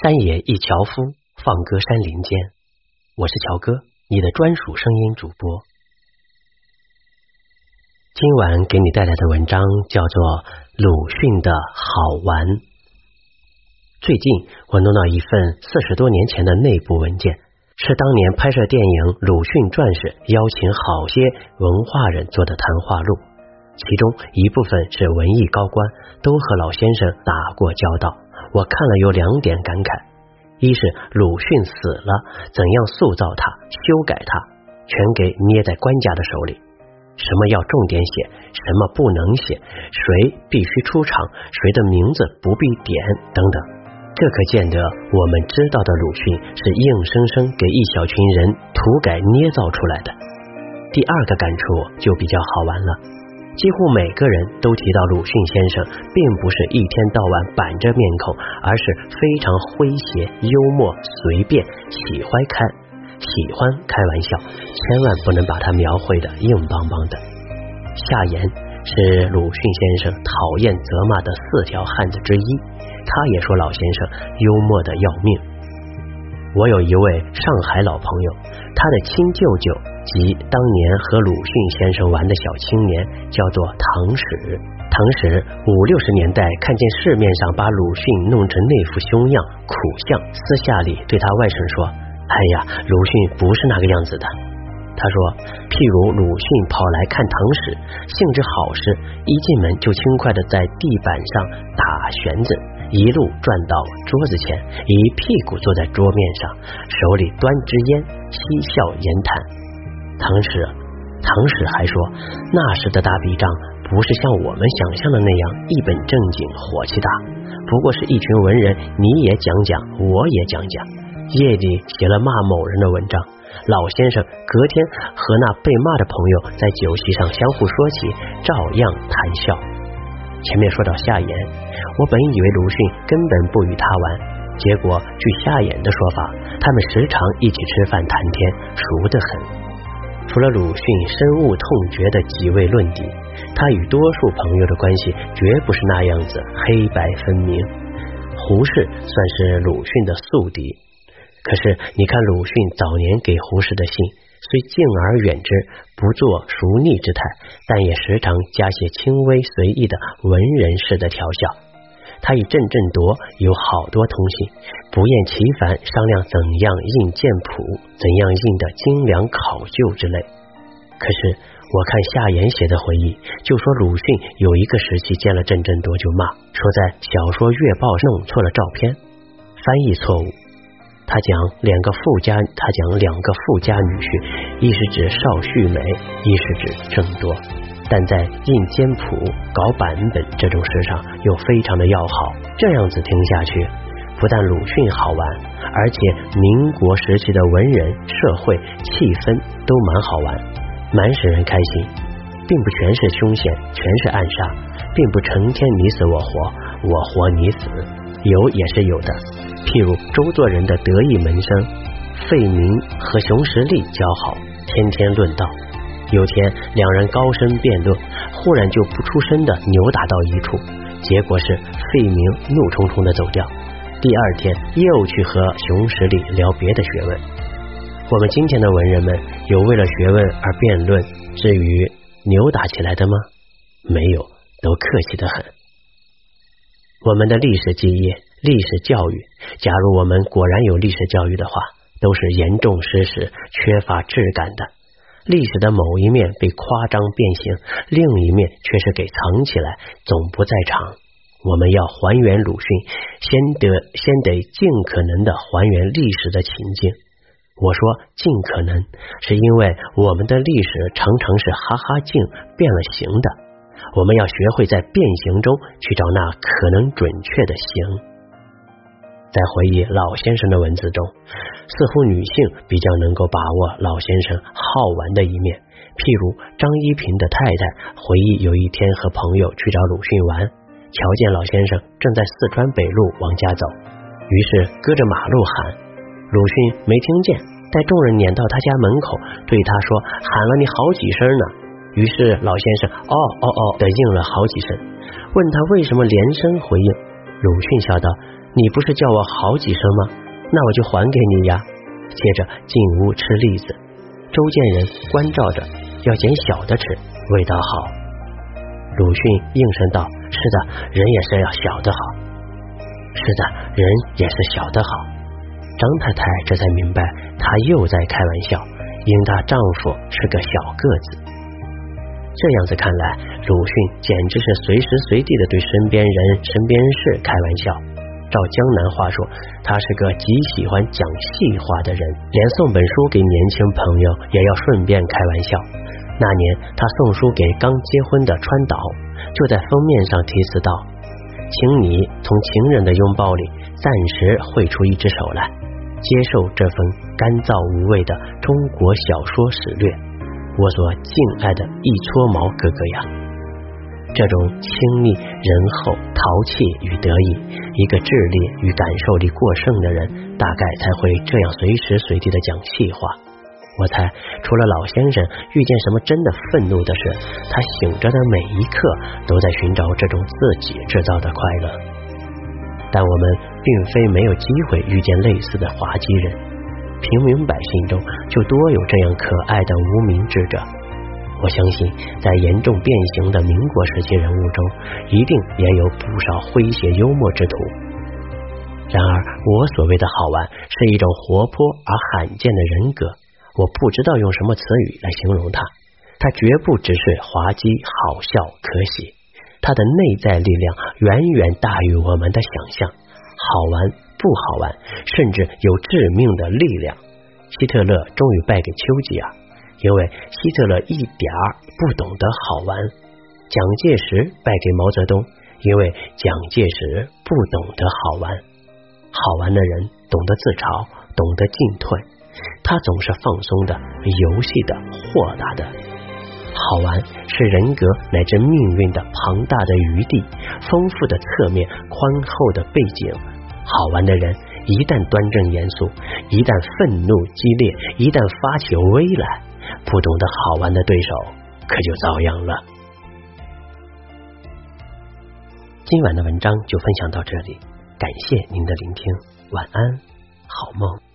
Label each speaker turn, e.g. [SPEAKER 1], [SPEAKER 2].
[SPEAKER 1] 山野一樵夫，放歌山林间。我是乔哥，你的专属声音主播。今晚给你带来的文章叫做《鲁迅的好玩》。最近我弄到一份四十多年前的内部文件，是当年拍摄电影《鲁迅传》时邀请好些文化人做的谈话录，其中一部分是文艺高官，都和老先生打过交道。我看了有两点感慨：一是鲁迅死了，怎样塑造他、修改他，全给捏在官家的手里。什么要重点写，什么不能写，谁必须出场，谁的名字不必点，等等。这可见得我们知道的鲁迅是硬生生给一小群人涂改捏造出来的。第二个感触就比较好玩了。几乎每个人都提到鲁迅先生，并不是一天到晚板着面孔，而是非常诙谐、幽默、随便，喜欢开喜欢开玩笑，千万不能把他描绘的硬邦邦的。夏言是鲁迅先生讨厌责骂的四条汉子之一，他也说老先生幽默的要命。我有一位上海老朋友，他的亲舅舅即当年和鲁迅先生玩的小青年，叫做唐史。唐史五六十年代看见市面上把鲁迅弄成那副凶样、苦相，私下里对他外甥说：“哎呀，鲁迅不是那个样子的。”他说：“譬如鲁迅跑来看唐史，兴致好时，一进门就轻快的在地板上打旋子。”一路转到桌子前，一屁股坐在桌面上，手里端支烟，嬉笑言谈。唐史，唐史还说，那时的大笔仗不是像我们想象的那样一本正经、火气大，不过是一群文人，你也讲讲，我也讲讲，夜里写了骂某人的文章，老先生隔天和那被骂的朋友在酒席上相互说起，照样谈笑。前面说到夏言，我本以为鲁迅根本不与他玩，结果据夏言的说法，他们时常一起吃饭谈天，熟得很。除了鲁迅深恶痛绝的几位论敌，他与多数朋友的关系绝不是那样子黑白分明。胡适算是鲁迅的宿敌，可是你看鲁迅早年给胡适的信。虽敬而远之，不做熟逆之态，但也时常加些轻微随意的文人式的调笑。他与郑振铎有好多通信，不厌其烦商量怎样印剑谱，怎样印的精良考究之类。可是我看夏言写的回忆，就说鲁迅有一个时期见了郑振铎就骂，说在小说月报弄错了照片，翻译错误。他讲两个富家，他讲两个富家女婿，一是指邵旭美，一是指郑多，但在印简谱、搞版本这种事上又非常的要好。这样子听下去，不但鲁迅好玩，而且民国时期的文人、社会气氛都蛮好玩，蛮使人开心，并不全是凶险，全是暗杀，并不成天你死我活，我活你死，有也是有的。譬如周作人的得意门生费明和熊十力交好，天天论道。有天两人高声辩论，忽然就不出声的扭打到一处，结果是费明怒冲冲的走掉。第二天又去和熊十力聊别的学问。我们今天的文人们有为了学问而辩论，至于扭打起来的吗？没有，都客气的很。我们的历史记忆。历史教育，假如我们果然有历史教育的话，都是严重失实、缺乏质感的。历史的某一面被夸张变形，另一面却是给藏起来，总不在场。我们要还原鲁迅，先得先得尽可能的还原历史的情境。我说尽可能，是因为我们的历史常常是哈哈镜变了形的。我们要学会在变形中去找那可能准确的形。在回忆老先生的文字中，似乎女性比较能够把握老先生好玩的一面。譬如张一平的太太回忆，有一天和朋友去找鲁迅玩，瞧见老先生正在四川北路往家走，于是隔着马路喊，鲁迅没听见，带众人撵到他家门口，对他说喊了你好几声呢。于是老先生哦哦哦的应了好几声，问他为什么连声回应，鲁迅笑道。你不是叫我好几声吗？那我就还给你呀。接着进屋吃栗子，周建人关照着要捡小的吃，味道好。鲁迅应声道：“是的，人也是要小的好。是的，人也是小的好。”张太太这才明白，她又在开玩笑，因她丈夫是个小个子。这样子看来，鲁迅简直是随时随地的对身边人、身边事开玩笑。照江南话说，他是个极喜欢讲戏话的人，连送本书给年轻朋友也要顺便开玩笑。那年他送书给刚结婚的川岛，就在封面上题词道：“请你从情人的拥抱里暂时绘出一只手来，接受这份干燥无味的中国小说史略，我所敬爱的一撮毛哥哥呀。”这种亲密、仁厚、淘气与得意，一个智力与感受力过剩的人，大概才会这样随时随地的讲气话。我猜，除了老先生遇见什么真的愤怒的事，他醒着的每一刻都在寻找这种自己制造的快乐。但我们并非没有机会遇见类似的滑稽人，平民百姓中就多有这样可爱的无名智者。我相信，在严重变形的民国时期人物中，一定也有不少诙谐幽默之徒。然而，我所谓的好玩，是一种活泼而罕见的人格。我不知道用什么词语来形容它。它绝不只是滑稽、好笑、可喜，它的内在力量远远大于我们的想象。好玩不好玩，甚至有致命的力量。希特勒终于败给丘吉尔。因为希特勒一点儿不懂得好玩，蒋介石败给毛泽东，因为蒋介石不懂得好玩。好玩的人懂得自嘲，懂得进退，他总是放松的、游戏的、豁达的。好玩是人格乃至命运的庞大的余地，丰富的侧面，宽厚的背景。好玩的人一旦端正严肃，一旦愤怒激烈，一旦发起威来。不懂得好玩的对手，可就遭殃了。今晚的文章就分享到这里，感谢您的聆听，晚安，好梦。